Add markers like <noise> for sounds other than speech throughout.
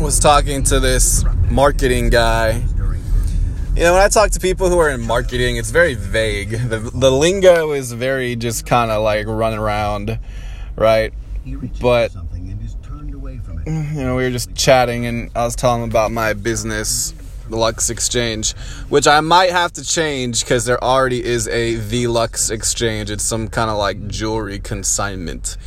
was talking to this marketing guy. You know, when I talk to people who are in marketing, it's very vague. The, the lingo is very just kind of like run around, right? But, mm, you know, we were just chatting and I was telling him about my business, the Lux Exchange, which I might have to change because there already is a The Lux Exchange. It's some kind of like jewelry consignment.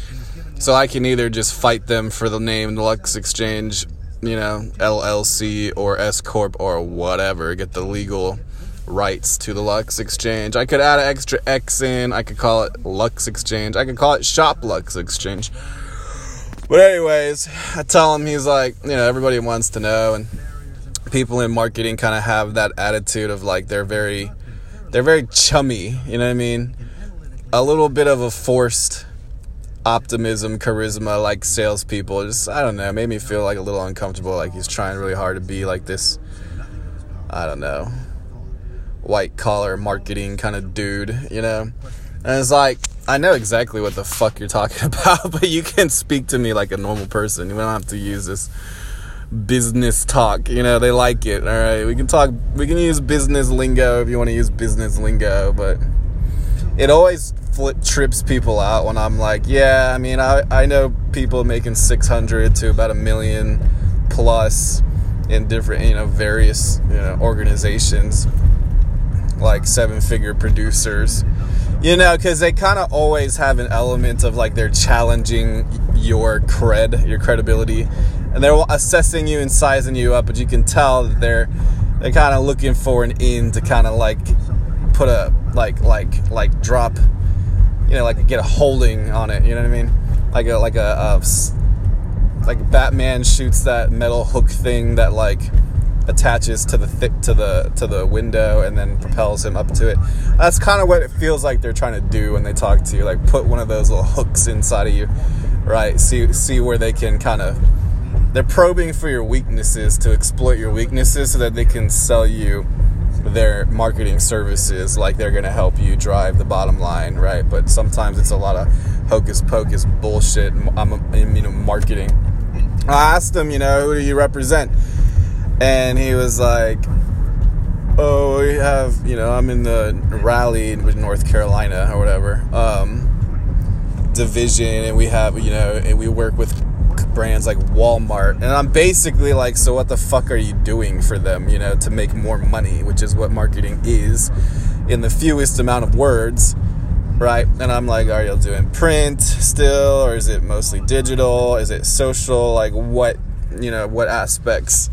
So I can either just fight them for the name The Lux Exchange you know, LLC or S Corp or whatever, get the legal rights to the Lux Exchange. I could add an extra X in. I could call it Lux Exchange. I could call it Shop Lux Exchange. But anyways, I tell him he's like, you know, everybody wants to know and people in marketing kind of have that attitude of like they're very they're very chummy, you know what I mean? A little bit of a forced optimism, charisma, like salespeople. Just I don't know, made me feel like a little uncomfortable. Like he's trying really hard to be like this. I don't know, white collar marketing kind of dude, you know. And it's like I know exactly what the fuck you're talking <laughs> about, but you can speak to me like a normal person. You don't have to use this business talk. You know, they like it. All right, we can talk. We can use business lingo if you want to use business lingo, but it always flip trips people out when I'm like, yeah, I mean, I, I know people making 600 to about a million plus in different, you know, various, you know, organizations like seven figure producers, you know, because they kind of always have an element of like they're challenging your cred, your credibility, and they're assessing you and sizing you up, but you can tell that they're, they're kind of looking for an in to kind of like put a, like, like, like drop you know, like get a holding on it. You know what I mean? Like a like a, a like Batman shoots that metal hook thing that like attaches to the thick to the to the window and then propels him up to it. That's kind of what it feels like they're trying to do when they talk to you. Like put one of those little hooks inside of you, right? See see where they can kind of they're probing for your weaknesses to exploit your weaknesses so that they can sell you their marketing services like they're going to help you drive the bottom line, right? But sometimes it's a lot of hocus pocus bullshit. I'm, you know, marketing. I asked him, you know, who do you represent? And he was like, oh, we have, you know, I'm in the Raleigh with North Carolina or whatever um, division, and we have, you know, and we work with brands like Walmart. And I'm basically like, so what the fuck are you doing for them, you know, to make more money, which is what marketing is in the fewest amount of words, right? And I'm like, are you doing print still, or is it mostly digital? Is it social? Like, what, you know, what aspects?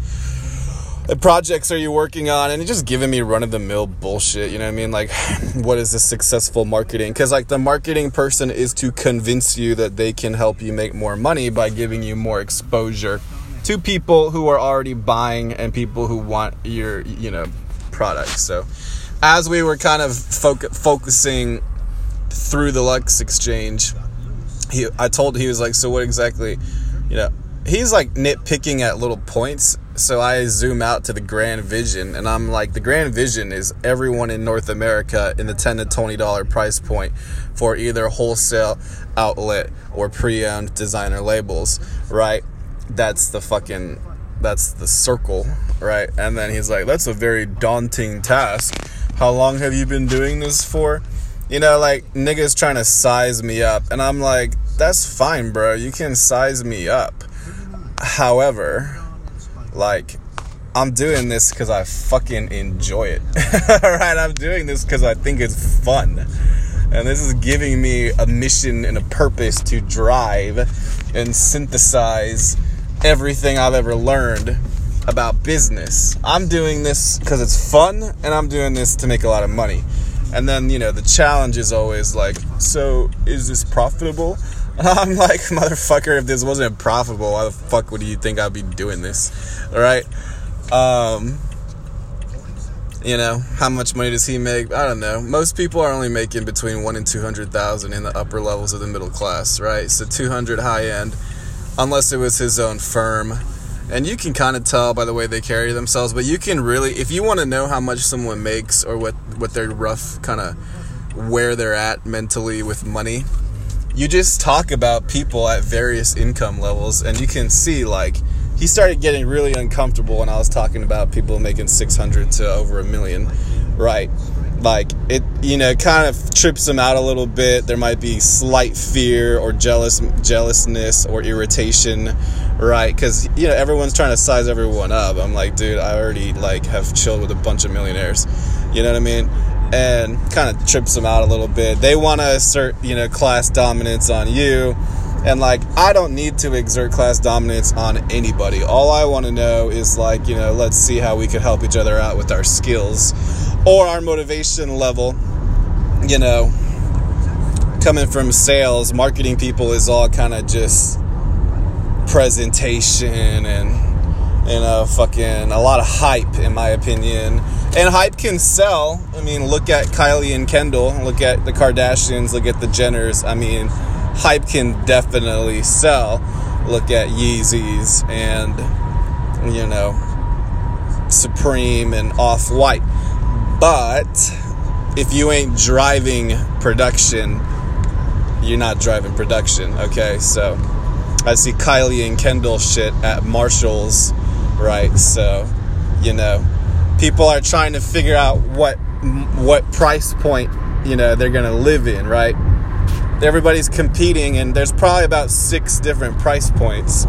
Uh, projects are you working on? And just giving me run of the mill bullshit you know what i mean? Like <sighs> what is a successful marketing? Because like the marketing person is to convince you that they can help you make more money by giving you more exposure to people who are already buying and people who want your you know products so as we were kind of focusing through the lux exchange he i told he was like so what exactly you know he's like nitpicking at little points. So I zoom out to the grand vision, and I'm like, the grand vision is everyone in North America in the ten to twenty dollar price point for either wholesale outlet or pre-owned designer labels, right? That's the fucking that's the circle, right? And then he's like, that's a very daunting task. How long have you been doing this for? You know, like niggas trying to size me up, and I'm like, that's fine, bro. You can size me up However, like, I'm doing this because I fucking enjoy it. <laughs> Alright, I'm doing this because I think it's fun. And this is giving me a mission and a purpose to drive and synthesize everything I've ever learned about business. I'm doing this because it's fun and I'm doing this to make a lot of money. And then, you know, the challenge is always like, so is this profitable? <laughs> I'm like, motherfucker, if this wasn't profitable, why the fuck would you think I'd be doing this? All right. Um, you know, how much money does he make? I don't know. Most people are only making between one and 200,000 in the upper levels of the middle class, right? So 200 high end, unless it was his own firm. And you can kind of tell by the way they carry themselves, but you can really, if you want to know how much someone makes or what, what their rough kind of where they're at mentally with money, you just talk about people at various income levels and you can see like he started getting really uncomfortable when I was talking about people making 600 to over a million, right? Like it, you know, kind of trips him out a little bit. There might be slight fear or jealous jealousness or irritation, right? Because you know everyone's trying to size everyone up. I'm like, dude, I already like have chilled with a bunch of millionaires. You know what I mean? And kind of trips them out a little bit. They want to assert, you know, class dominance on you and like, I don't need to exert class dominance on anybody. All I want to know is like, you know, let's see how we can help each other out with our skills or our motivation level. You know, coming from sales, marketing people is all kind of just presentation and you uh, know, fucking a lot of hype, in my opinion. And hype can sell. I mean, look at Kylie and Kendall, look at the Kardashians, look at the Jenners. I mean, hype can definitely sell. Look at Yeezys and, you know, Supreme and Off White. But if you ain't driving production, you're not driving production, okay? So I see Kylie and Kendall shit at Marshall's, right? So, you know, people are trying to figure out what what price point, you know, they're going to live in, right? everybody's competing, and there's probably about six different price points.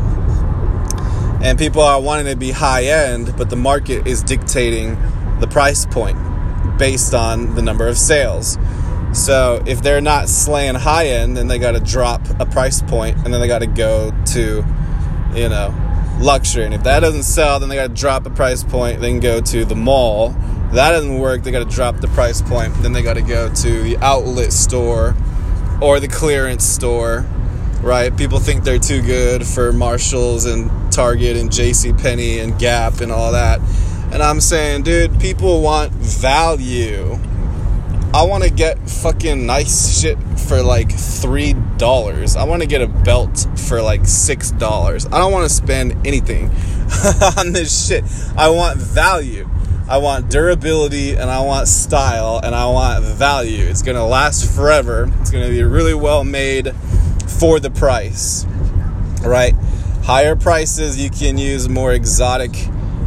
And people are wanting to be high end, but the market is dictating the price point based on the number of sales. So if they're not slaying high end, then they got to drop a price point, and then they got to go to, you know, luxury. And if that doesn't sell, then they got to drop a price point, then go to the mall. If that doesn't work, they got to drop the price point, then they got to go to the outlet store or the clearance store, right? People think they're too good for Marshalls and Target and J.C. Penney and Gap and all that. And I'm saying, dude, people want value. I want to get fucking nice shit for like three dollars. I want to get a belt for like six dollars. I don't want to spend anything <laughs> on this shit. I want value. I want durability and I want style and I want value. It's going to last forever. It's going to be really well made for the price. Right? Higher prices, you can use more exotic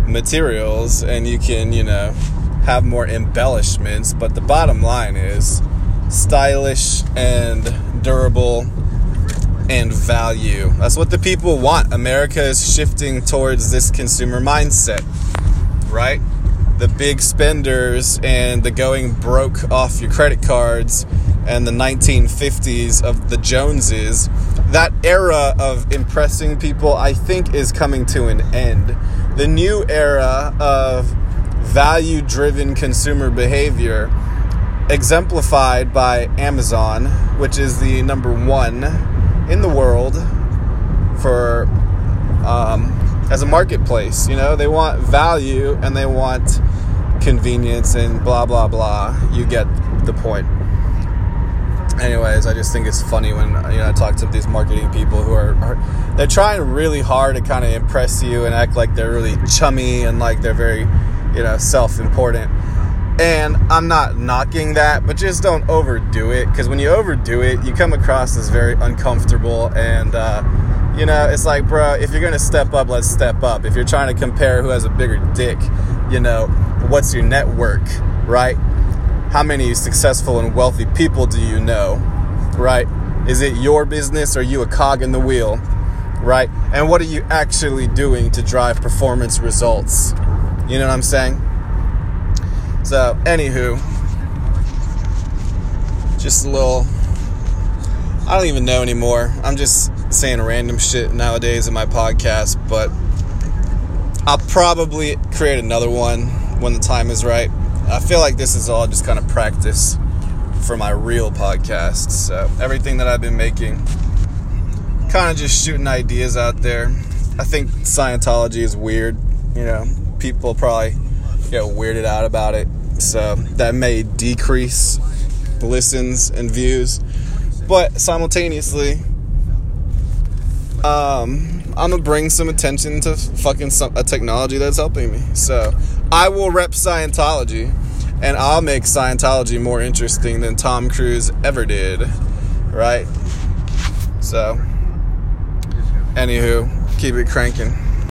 materials and you can, you know, have more embellishments, but the bottom line is stylish and durable and value. That's what the people want. America is shifting towards this consumer mindset, right? the big spenders and the going broke off your credit cards and the 1950s of the Joneses, that era of impressing people, I think, is coming to an end. The new era of value driven consumer behavior, exemplified by Amazon, which is the number one in the world for um, as a marketplace. You know, they want value and they want convenience and blah blah blah. You get the point. Anyways, I just think it's funny when you know I talk to these marketing people who are, are they're trying really hard to kind of impress you and act like they're really chummy and like they're very you know self-important. And I'm not knocking that, but just don't overdo it because when you overdo it, you come across as very uncomfortable and. Uh, you know, it's like, bro, if you're gonna step up, let's step up. If you're trying to compare who has a bigger dick, you know, what's your network, right? How many successful and wealthy people do you know, right? Is it your business or you a cog in the wheel, right? And what are you actually doing to drive performance results? You know what I'm saying? So, anywho, just a little. I don't even know anymore. I'm just saying random shit nowadays in my podcast, but I'll probably create another one when the time is right. I feel like this is all just kind of practice for my real podcast. So everything that I've been making, kind of just shooting ideas out there. I think Scientology is weird. You know, people probably get weirded out about it. So that may decrease listens and views. But simultaneously, um, I'm gonna bring some attention to fucking some, a technology that's helping me. So I will rep Scientology, and I'll make Scientology more interesting than Tom Cruise ever did, right? So, anywho, keep it cranking.